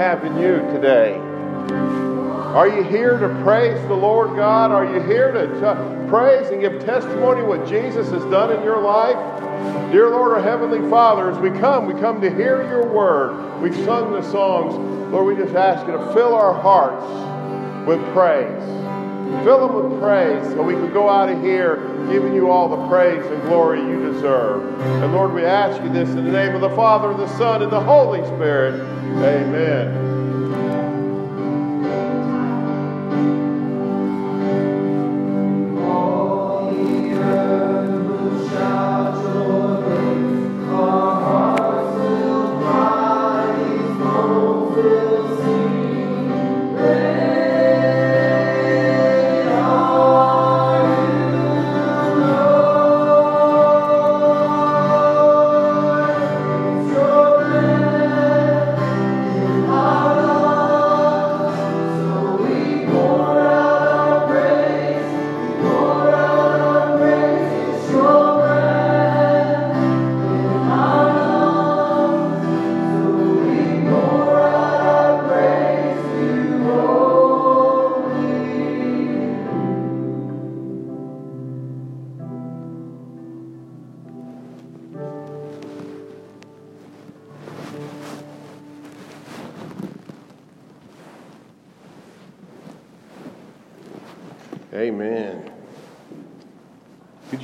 have in you today? Are you here to praise the Lord God? Are you here to t- praise and give testimony what Jesus has done in your life? Dear Lord, our Heavenly Father, as we come, we come to hear your word. We've sung the songs. Lord, we just ask you to fill our hearts with praise. Fill them with praise so we can go out of here giving you all the praise and glory you deserve. And Lord, we ask you this in the name of the Father, and the Son, and the Holy Spirit. Amen.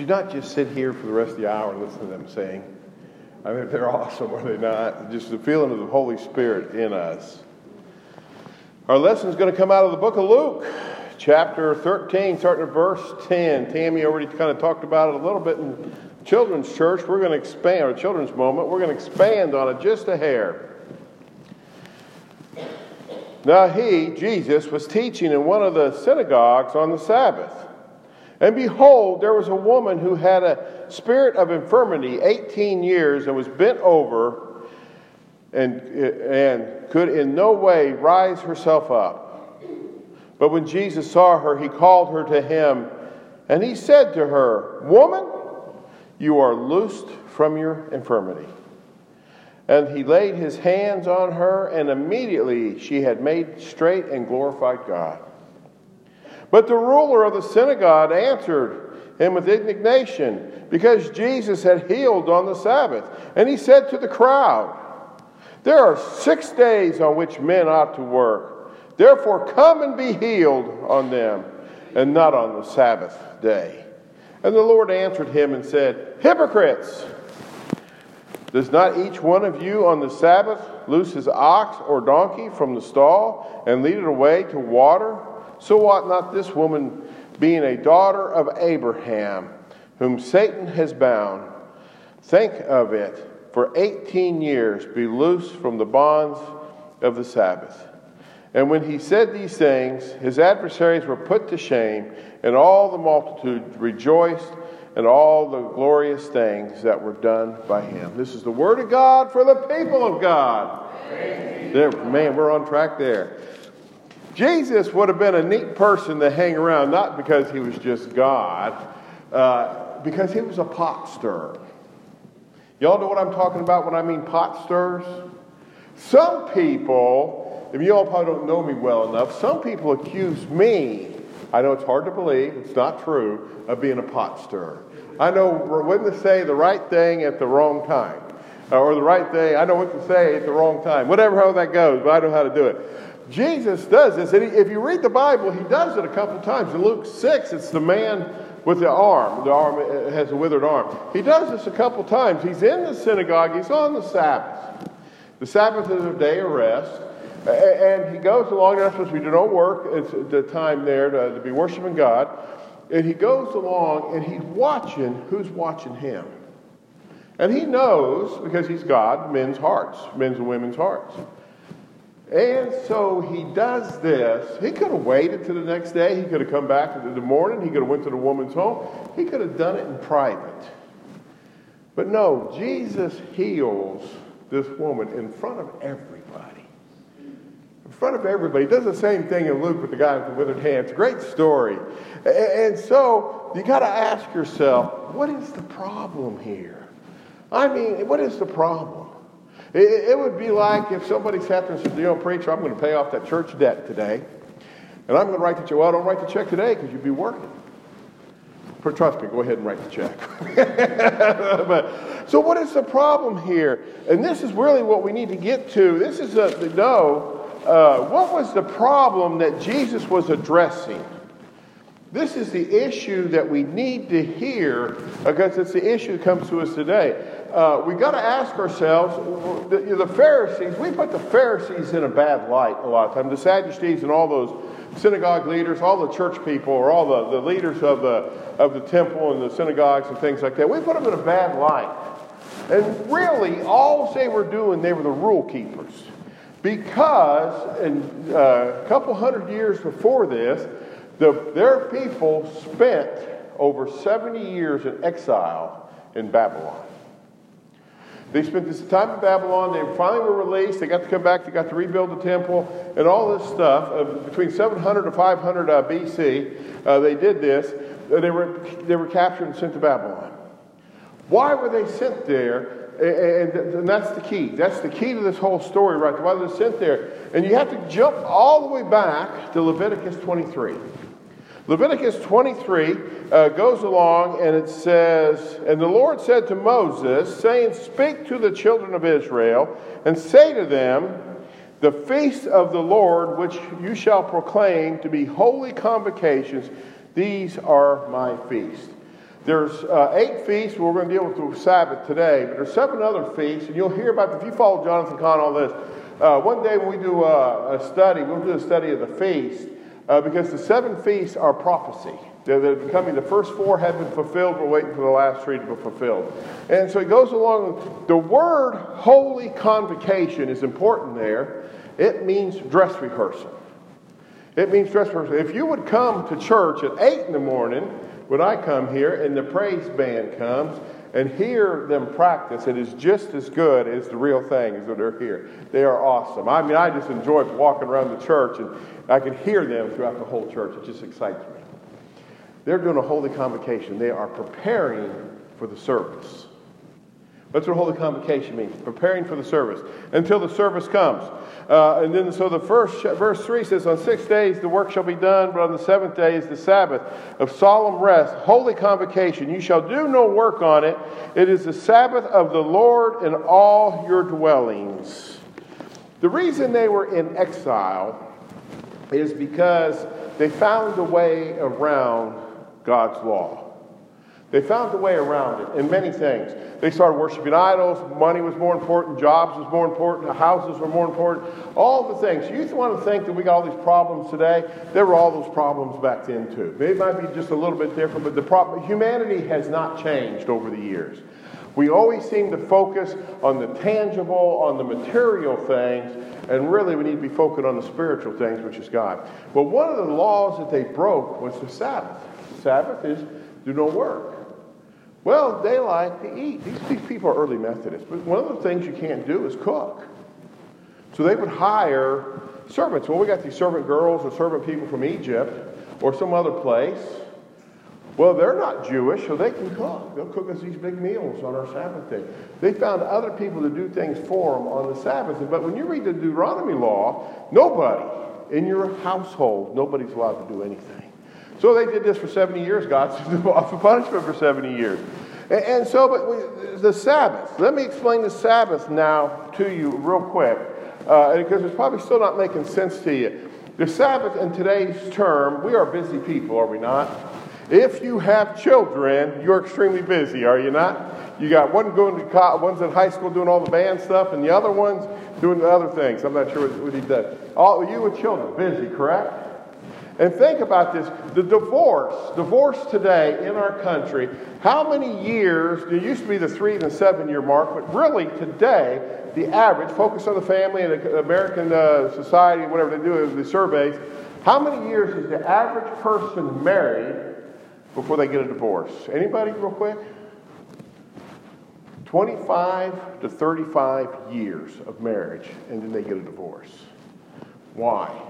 Not just sit here for the rest of the hour and listen to them sing? I mean, they're awesome, are they not? Just the feeling of the Holy Spirit in us. Our lesson is going to come out of the book of Luke, chapter 13, starting at verse 10. Tammy already kind of talked about it a little bit in children's church. We're going to expand, our children's moment, we're going to expand on it just a hair. Now he, Jesus, was teaching in one of the synagogues on the Sabbath. And behold, there was a woman who had a spirit of infirmity 18 years and was bent over and, and could in no way rise herself up. But when Jesus saw her, he called her to him, and he said to her, Woman, you are loosed from your infirmity. And he laid his hands on her, and immediately she had made straight and glorified God. But the ruler of the synagogue answered him with indignation because Jesus had healed on the Sabbath. And he said to the crowd, There are six days on which men ought to work. Therefore, come and be healed on them, and not on the Sabbath day. And the Lord answered him and said, Hypocrites! Does not each one of you on the Sabbath loose his ox or donkey from the stall and lead it away to water? So ought not this woman, being a daughter of Abraham, whom Satan has bound, think of it, for 18 years be loosed from the bonds of the Sabbath. And when he said these things, his adversaries were put to shame, and all the multitude rejoiced and all the glorious things that were done by him. This is the word of God for the people of God. There, man, we're on track there. Jesus would have been a neat person to hang around, not because he was just God, uh, because he was a pot stirrer. Y'all know what I'm talking about when I mean pot stirrers? Some people, if you all probably don't know me well enough, some people accuse me I know it's hard to believe, it's not true, of being a pot stirrer. I know when to say the right thing at the wrong time, or the right thing, I know what to say at the wrong time, whatever how that goes, but I know how to do it. Jesus does this, and if you read the Bible, he does it a couple times. In Luke 6, it's the man with the arm. The arm uh, has a withered arm. He does this a couple times. He's in the synagogue, he's on the Sabbath. The Sabbath is a day of rest. And he goes along, that's supposed to be do no work, it's the time there to, to be worshiping God. And he goes along and he's watching who's watching him. And he knows, because he's God, men's hearts, men's and women's hearts. And so he does this. He could have waited to the next day. He could have come back in the morning. He could have went to the woman's home. He could have done it in private. But no, Jesus heals this woman in front of everybody In front of everybody. He does the same thing in Luke with the guy with the withered hands. Great story. And so you got to ask yourself, what is the problem here? I mean, what is the problem? It, it would be like if somebody sat there and said, you know, preacher, I'm going to pay off that church debt today. And I'm going to write the check. Well, don't write the check today because you'd be working. But trust me, go ahead and write the check. but, so, what is the problem here? And this is really what we need to get to. This is a, to know uh, what was the problem that Jesus was addressing. This is the issue that we need to hear because it's the issue that comes to us today. Uh, we got to ask ourselves the, the, Pharisees, we put the Pharisees in a bad light a lot of times. The Sadducees and all those synagogue leaders, all the church people, or all the, the leaders of the, of the temple and the synagogues and things like that, we put them in a bad light. And really, all they were doing, they were the rule keepers. Because in uh, a couple hundred years before this, the, their people spent over 70 years in exile in Babylon. They spent this time in Babylon. They finally were released. They got to come back. They got to rebuild the temple and all this stuff. Uh, between 700 and 500 uh, BC, uh, they did this. they, were, they were captured and sent to Babylon. Why were they sent there? And, and that's the key. That's the key to this whole story, right? Why they're sent there. And you have to jump all the way back to Leviticus 23. Leviticus 23 uh, goes along and it says, And the Lord said to Moses, saying, Speak to the children of Israel, and say to them, The feast of the Lord, which you shall proclaim to be holy convocations, these are my feasts. There's uh, eight feasts. We're going to deal with the Sabbath today, but there's seven other feasts, and you'll hear about. If you follow Jonathan Cahn, all this. Uh, one day when we do a, a study, we'll do a study of the feast uh, because the seven feasts are prophecy. They're, they're, becoming the first four have been fulfilled. We're waiting for the last three to be fulfilled. And so it goes along. The word holy convocation is important there. It means dress rehearsal. It means dress rehearsal. If you would come to church at 8 in the morning, when I come here and the praise band comes, and hear them practice, it is just as good as the real thing as when they're here. They are awesome. I mean, I just enjoy walking around the church and I can hear them throughout the whole church. It just excites me. They're doing a holy convocation. They are preparing for the service. That's what holy convocation means preparing for the service until the service comes. Uh, and then, so the first verse 3 says, On six days the work shall be done, but on the seventh day is the Sabbath of solemn rest, holy convocation. You shall do no work on it. It is the Sabbath of the Lord in all your dwellings. The reason they were in exile is because they found a way around God's law. They found a way around it in many things. They started worshiping idols. Money was more important. Jobs was more important. Houses were more important. All the things. You want to think that we got all these problems today? There were all those problems back then too. It might be just a little bit different, but the problem, humanity has not changed over the years. We always seem to focus on the tangible, on the material things, and really we need to be focused on the spiritual things, which is God. But one of the laws that they broke was the Sabbath. Sabbath is do no work. Well, they like to eat. These, these people are early Methodists, but one of the things you can't do is cook. So they would hire servants. Well, we got these servant girls or servant people from Egypt or some other place. Well, they're not Jewish, so they can cook. They'll cook us these big meals on our Sabbath day. They found other people to do things for them on the Sabbath. But when you read the Deuteronomy law, nobody in your household, nobody's allowed to do anything. So they did this for 70 years. God off a punishment for 70 years. And, and so, but we, the Sabbath. Let me explain the Sabbath now to you real quick, uh, because it's probably still not making sense to you. The Sabbath, in today's term, we are busy people, are we not? If you have children, you're extremely busy, are you not? You got one going to college, one's in high school doing all the band stuff, and the other one's doing the other things. I'm not sure what, what he does. All you with children, busy, correct? And think about this the divorce, divorce today in our country, how many years, there used to be the three and the seven year mark, but really today, the average, focus on the family and American uh, society, whatever they do, the surveys, how many years is the average person married before they get a divorce? Anybody, real quick? 25 to 35 years of marriage, and then they get a divorce. Why?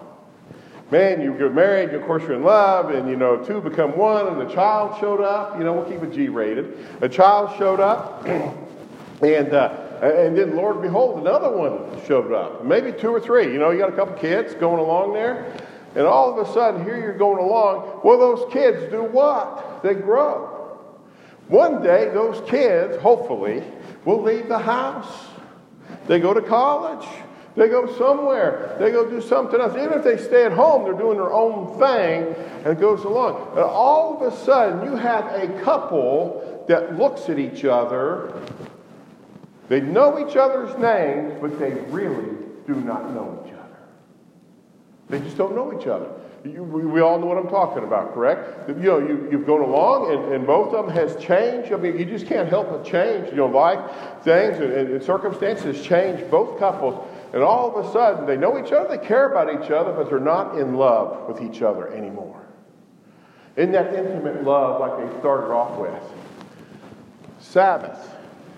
Man, you get married, of course you're in love, and you know, two become one, and a child showed up. You know, we'll keep it G rated. A child showed up, and uh, And then, Lord, behold, another one showed up. Maybe two or three. You know, you got a couple kids going along there. And all of a sudden, here you're going along. Well, those kids do what? They grow. One day, those kids, hopefully, will leave the house. They go to college. They go somewhere. They go do something else. Even if they stay at home, they're doing their own thing and it goes along. And all of a sudden, you have a couple that looks at each other. They know each other's names, but they really do not know each other. They just don't know each other. You, we all know what I'm talking about, correct? You know, you, you've gone along and, and both of them has changed. I mean, you just can't help but change. You know, life, things, and, and circumstances change both couples. And all of a sudden, they know each other, they care about each other, but they're not in love with each other anymore. In that intimate love like they started off with. Sabbath.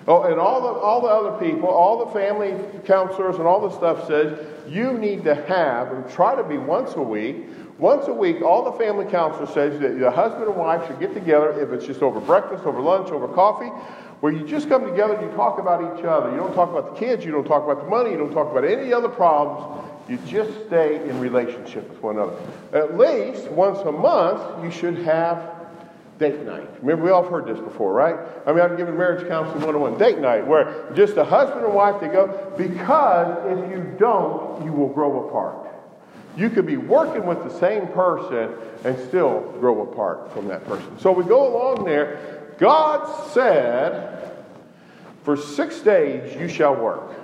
Oh, and all the, all the other people, all the family counselors and all the stuff says you need to have and try to be once a week. Once a week, all the family counselor says that the husband and wife should get together if it's just over breakfast, over lunch, over coffee, where you just come together and you talk about each other. You don't talk about the kids, you don't talk about the money, you don't talk about any other problems. You just stay in relationship with one another. At least once a month, you should have date night. Remember, we all heard this before, right? I mean, I've given marriage counseling 101 date night, where just a husband and wife, they go, because if you don't, you will grow apart. You could be working with the same person and still grow apart from that person. So we go along there. God said, For six days you shall work.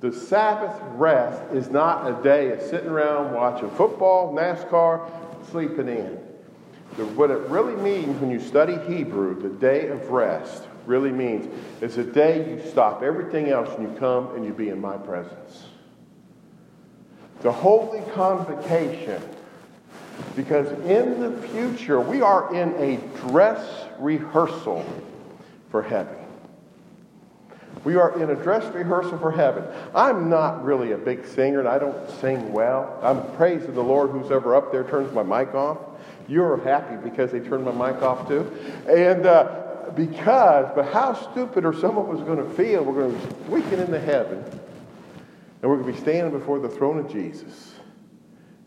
The Sabbath rest is not a day of sitting around watching football, NASCAR, sleeping in. What it really means when you study Hebrew, the day of rest, really means it's a day you stop everything else and you come and you be in my presence. The holy convocation, because in the future we are in a dress rehearsal for heaven. We are in a dress rehearsal for heaven. I'm not really a big singer and I don't sing well. I'm praising the Lord who's ever up there turns my mic off. You're happy because they turned my mic off too. And uh, because, but how stupid are some of us going to feel? We're going to be squeaking into heaven and we're going to be standing before the throne of Jesus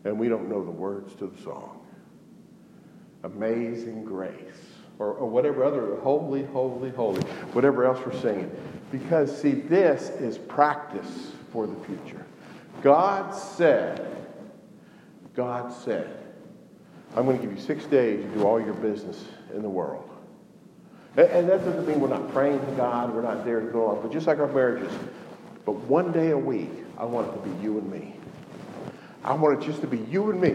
and we don't know the words to the song. Amazing grace. Or, or whatever other, holy, holy, holy, whatever else we're singing. Because, see, this is practice for the future. God said, God said, I'm going to give you six days to do all your business in the world. And, and that doesn't mean we're not praying to God, we're not there to go on, but just like our marriages. But one day a week, I want it to be you and me. I want it just to be you and me,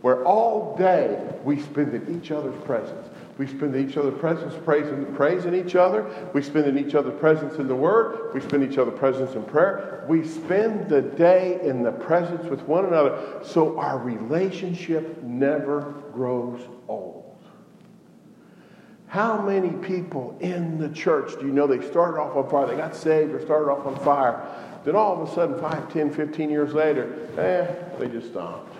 where all day we spend in each other's presence. We spend in each other's presence praising, praising each other. We spend in each other's presence in the Word. We spend each other's presence in prayer. We spend the day in the presence with one another so our relationship never grows old. How many people in the church do you know they started off on fire? They got saved or started off on fire. Then all of a sudden, 5, 10, 15 years later, eh, they just stopped.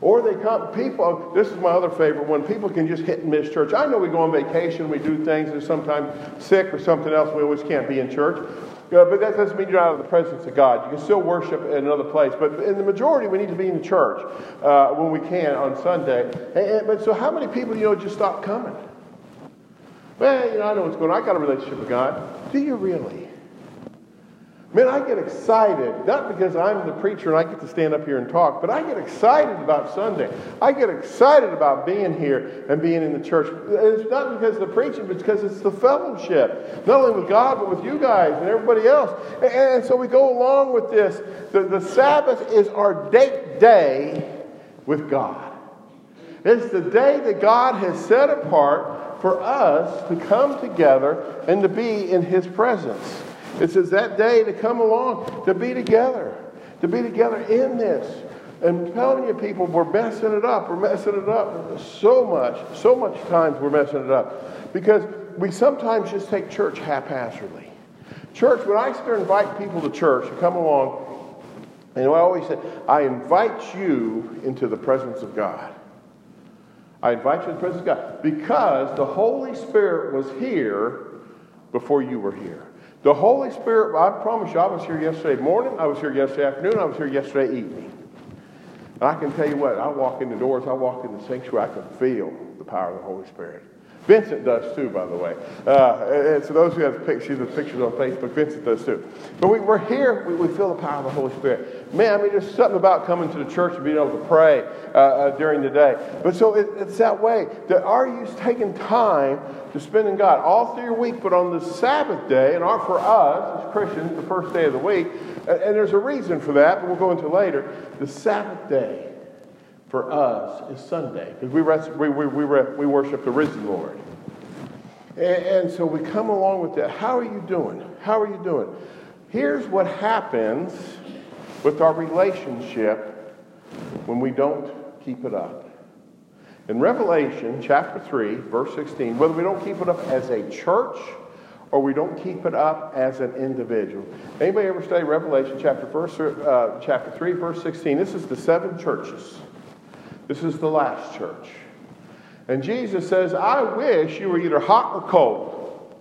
Or they come, people, this is my other favorite one, people can just hit and miss church. I know we go on vacation, we do things, and sometimes sick or something else, we always can't be in church. Uh, but that doesn't mean you're out of the presence of God. You can still worship in another place. But in the majority, we need to be in the church uh, when we can on Sunday. And, and, but so how many people, you know, just stop coming? Well, you know, I know what's going on. I got a relationship with God. Do you really? Man, I get excited, not because I'm the preacher and I get to stand up here and talk, but I get excited about Sunday. I get excited about being here and being in the church. It's not because of the preaching, but because it's the fellowship, not only with God, but with you guys and everybody else. And, so we go along with this. The, the Sabbath is our date day with God. It's the day that God has set apart for us to come together and to be in His presence. It says that day to come along, to be together, to be together in this. And telling you people, we're messing it up. We're messing it up so much, so much times we're messing it up. Because we sometimes just take church haphazardly. Church, when I start invite people to church to come along, and I always say, I invite you into the presence of God. I invite you to the presence of God because the Holy Spirit was here before you were here. The Holy Spirit, I promise you, I was here yesterday morning, I was here yesterday afternoon, I was here yesterday evening. And I can tell you what, I walk in the doors, I walk in the sanctuary, I can feel the power of the Holy Spirit. Vincent does too, by the way. Uh, and so those who have see the pictures on Facebook, Vincent does too. But we, are here, we, we, feel the power of the Holy Spirit. Man, I mean, there's something about coming to the church and being able to pray uh, uh, during the day. But so it, it's that way. That are you taking time to spend in God all through your week, but on the Sabbath day, and are for us as Christians, the first day of the week, and, and there's a reason for that, but we'll go into later. The Sabbath day for us is Sunday because we, we, we, we, we worship the risen Lord. And, and so we come along with that. How are you doing? How are you doing? Here's what happens with our relationship when we don't keep it up. In Revelation chapter 3, verse 16, whether we don't keep it up as a church or we don't keep it up as an individual. Anybody ever study Revelation chapter, verse, uh, chapter 3, verse 16? This is the seven churches. This is the last church. And Jesus says, I wish you were either hot or cold.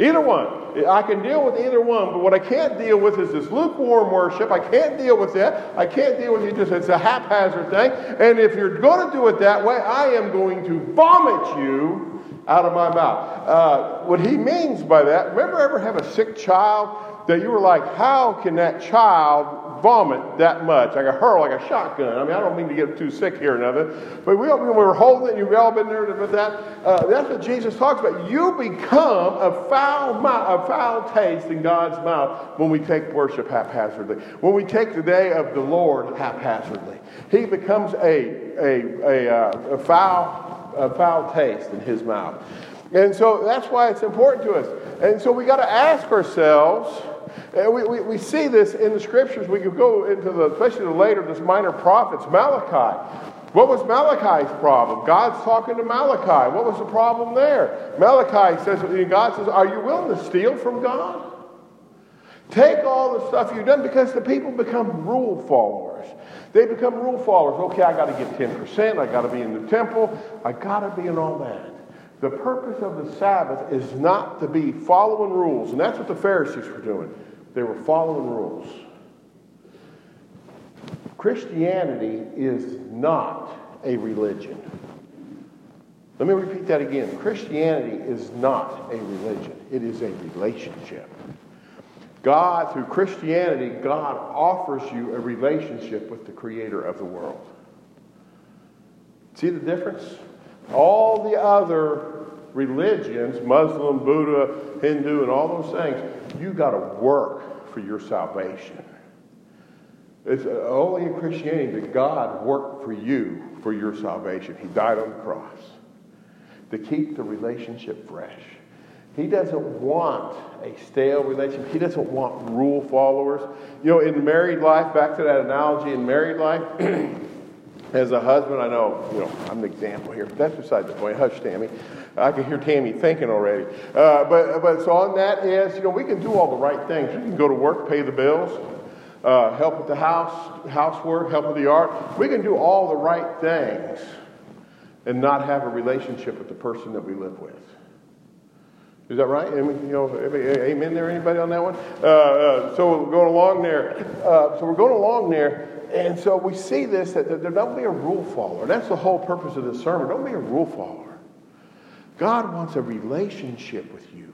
Either one. I can deal with either one, but what I can't deal with is this lukewarm worship. I can't deal with that. I can't deal with you just, it's a haphazard thing. And if you're going to do it that way, I am going to vomit you out of my mouth. Uh, what he means by that, remember ever have a sick child that you were like, how can that child vomit that much. I got hurl like a shotgun. I mean, I don't mean to get too sick here or nothing, but we, we were holding it. You've all been there with that. Uh, that's what Jesus talks about. You become a foul, mouth, a foul taste in God's mouth when we take worship haphazardly. When we take the day of the Lord haphazardly, He becomes a a a, uh, a foul a foul taste in His mouth. And so that's why it's important to us. And so we got to ask ourselves and we, we, we see this in the scriptures. We could go into the, especially the later, this minor prophets, Malachi. What was Malachi's problem? God's talking to Malachi. What was the problem there? Malachi says, God says, Are you willing to steal from God? Take all the stuff you've done because the people become rule followers. They become rule followers. Okay, I got to give 10%. I got to be in the temple. I got to be in all that. The purpose of the Sabbath is not to be following rules, and that's what the Pharisees were doing. They were following rules. Christianity is not a religion. Let me repeat that again. Christianity is not a religion, it is a relationship. God, through Christianity, God offers you a relationship with the Creator of the world. See the difference? All the other religions, Muslim, Buddha, Hindu, and all those things, you got to work for your salvation. It's only in Christianity that God worked for you for your salvation. He died on the cross to keep the relationship fresh. He doesn't want a stale relationship. He doesn't want rule followers. You know, in married life, back to that analogy in married life, as a husband, I know, you know, I'm the example here, but that's beside the point. Hush, Tammy. I can hear Tammy thinking already. Uh, but, but so on that is, you know, we can do all the right things. We can go to work, pay the bills, uh, help with the house, housework, help with the art. We can do all the right things and not have a relationship with the person that we live with. Is that right? You know, amen there, anybody on that one? Uh, uh, so we're going along there. Uh, so we're going along there and so we see this that, that don't be a rule follower. That's the whole purpose of this sermon. Don't be a rule follower. God wants a relationship with you.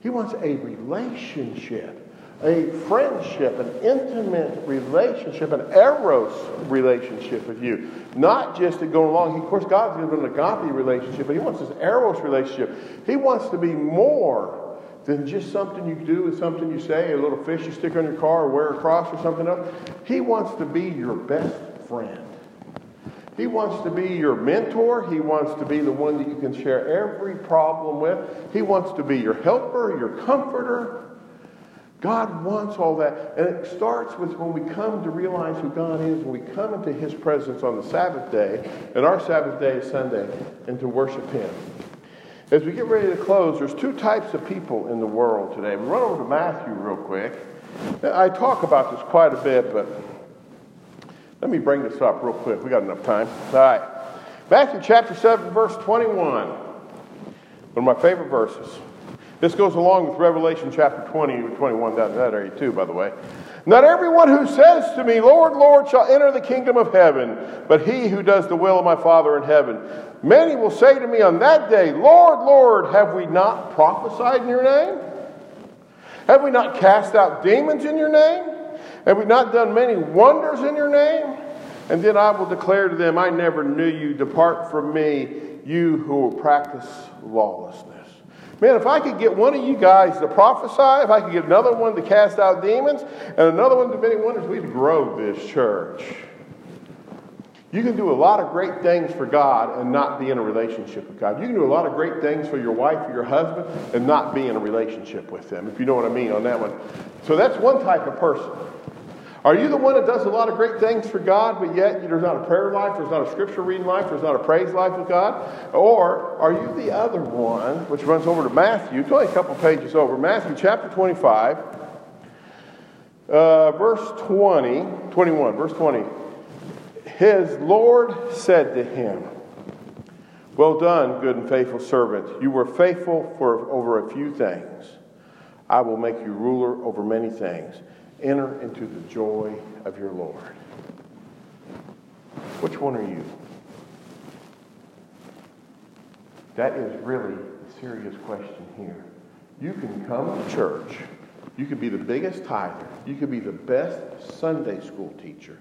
He wants a relationship, a friendship, an intimate relationship, an eros relationship with you. Not just to go along. Of course, God's given an agape relationship, but He wants this eros relationship. He wants to be more than just something you do and something you say, a little fish you stick on your car or wear a cross or something else. He wants to be your best friend. He wants to be your mentor. He wants to be the one that you can share every problem with. He wants to be your helper, your comforter. God wants all that. And it starts with when we come to realize who God is, when we come into His presence on the Sabbath day, and our Sabbath day is Sunday, and to worship Him. As we get ready to close, there's two types of people in the world today. We run over to Matthew real quick. I talk about this quite a bit, but let me bring this up real quick. We got enough time. All right. Matthew chapter 7, verse 21. One of my favorite verses. This goes along with Revelation chapter 20 21, that, that area too, by the way. Not everyone who says to me, Lord, Lord, shall enter the kingdom of heaven, but he who does the will of my Father in heaven. Many will say to me on that day, Lord, Lord, have we not prophesied in your name? Have we not cast out demons in your name? Have we not done many wonders in your name? And then I will declare to them, I never knew you. Depart from me, you who practice lawlessness. Man, if I could get one of you guys to prophesy, if I could get another one to cast out demons, and another one to many wonders, we'd grow this church. You can do a lot of great things for God and not be in a relationship with God. You can do a lot of great things for your wife or your husband and not be in a relationship with them, if you know what I mean on that one. So that's one type of person. Are you the one that does a lot of great things for God, but yet there's not a prayer life, there's not a scripture reading life, there's not a praise life with God? Or are you the other one, which runs over to Matthew, it's only a couple pages over, Matthew chapter 25, uh, verse 20, 21, verse 20. His Lord said to him, Well done, good and faithful servant. You were faithful for over a few things. I will make you ruler over many things. Enter into the joy of your Lord. Which one are you? That is really a serious question here. You can come to church. You could be the biggest tither. You could be the best Sunday school teacher.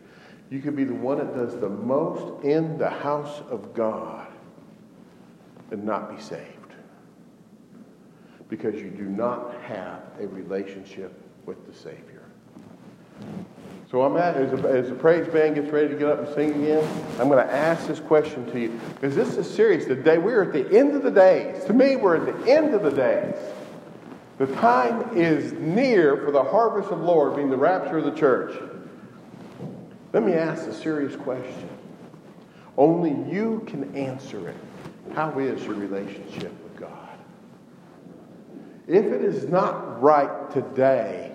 You could be the one that does the most in the house of God and not be saved. Because you do not have a relationship with the Savior. So I'm at, as, as the praise band gets ready to get up and sing again, I'm going to ask this question to you because this is serious. The day we're at the end of the days. To me, we're at the end of the days. The time is near for the harvest of the Lord, being the rapture of the church. Let me ask a serious question. Only you can answer it. How is your relationship with God? If it is not right today,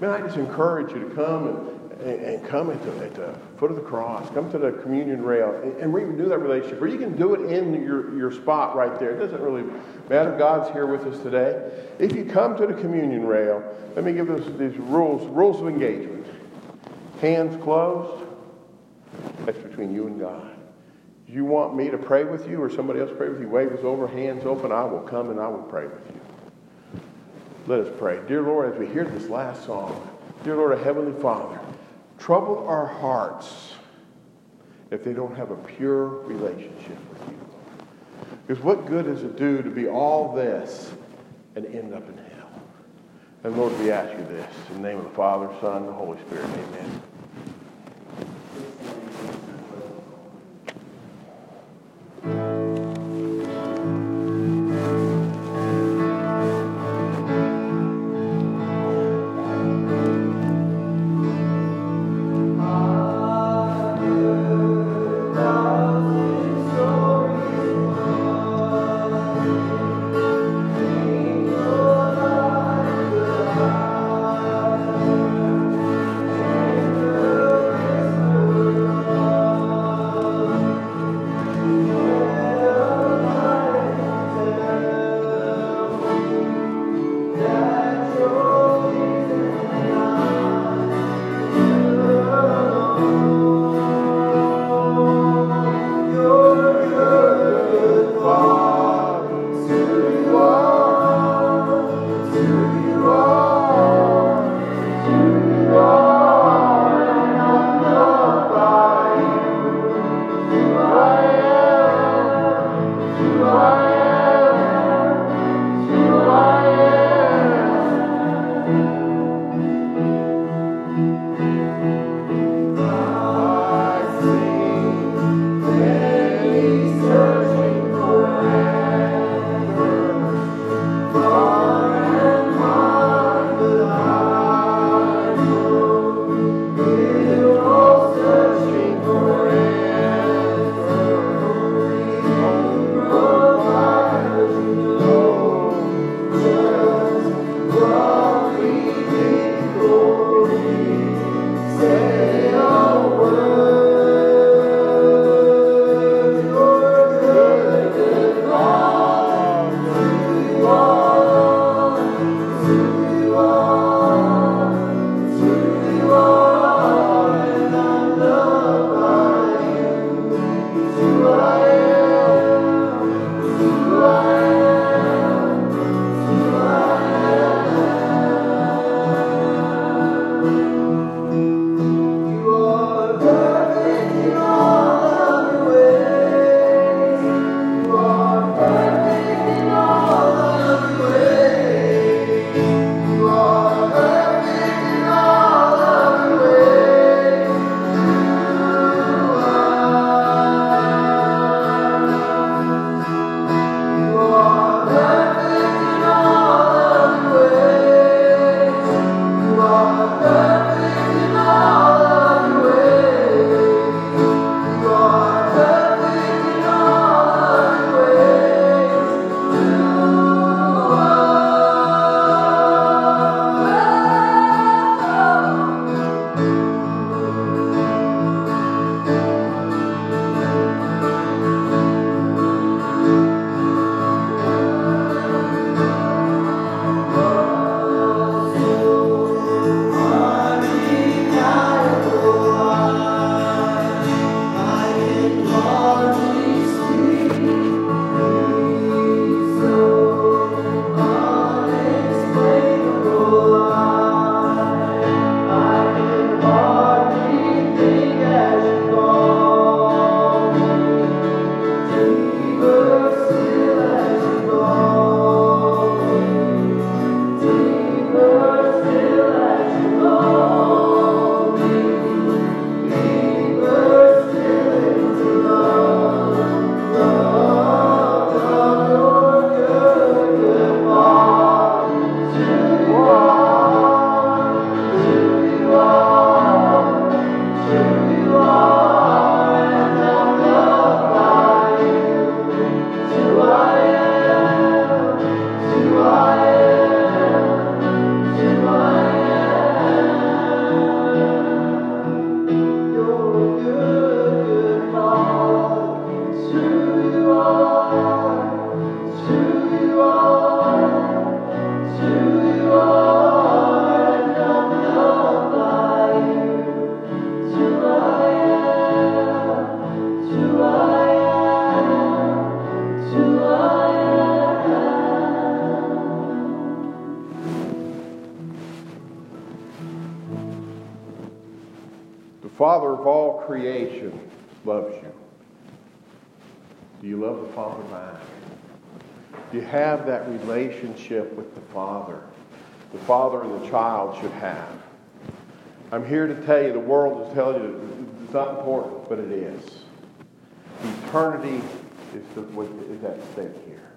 man, I just encourage you to come and, and, and come at the, at the, foot of the cross, come to the communion rail, and, and renew that relationship. Or you can do it in your, your spot right there. It doesn't really matter. God's here with us today. If you come to the communion rail, let me give us these rules, rules of engagement. Hands closed, that's between you and God. You want me to pray with you or somebody else pray with you? Wave us over, hands open. I will come and I will pray with you. Let us pray. Dear Lord, as we hear this last song, dear Lord, our Heavenly Father, trouble our hearts if they don't have a pure relationship with you. Because what good does it do to be all this and end up in hell? And Lord, we ask you this in the name of the Father, Son, and the Holy Spirit. Amen. The Father and the child should have. I'm here to tell you, the world is telling you it's not important, but it is. Eternity is, the, is at stake here.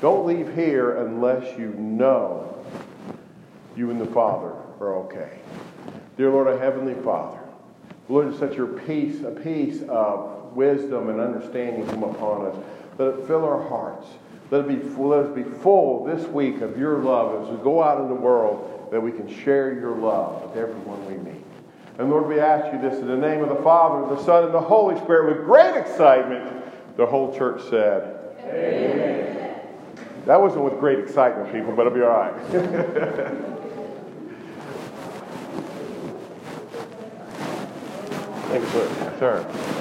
Don't leave here unless you know you and the Father are okay. Dear Lord, our Heavenly Father, Lord, let your peace, a peace of wisdom and understanding come upon us. Let it fill our hearts. Let, it be, let us be full this week of your love as we go out in the world that we can share your love with everyone we meet. And Lord, we ask you this in the name of the Father, the Son, and the Holy Spirit with great excitement. The whole church said, Amen. That wasn't with great excitement, people, but it'll be all right. Thank you, sir.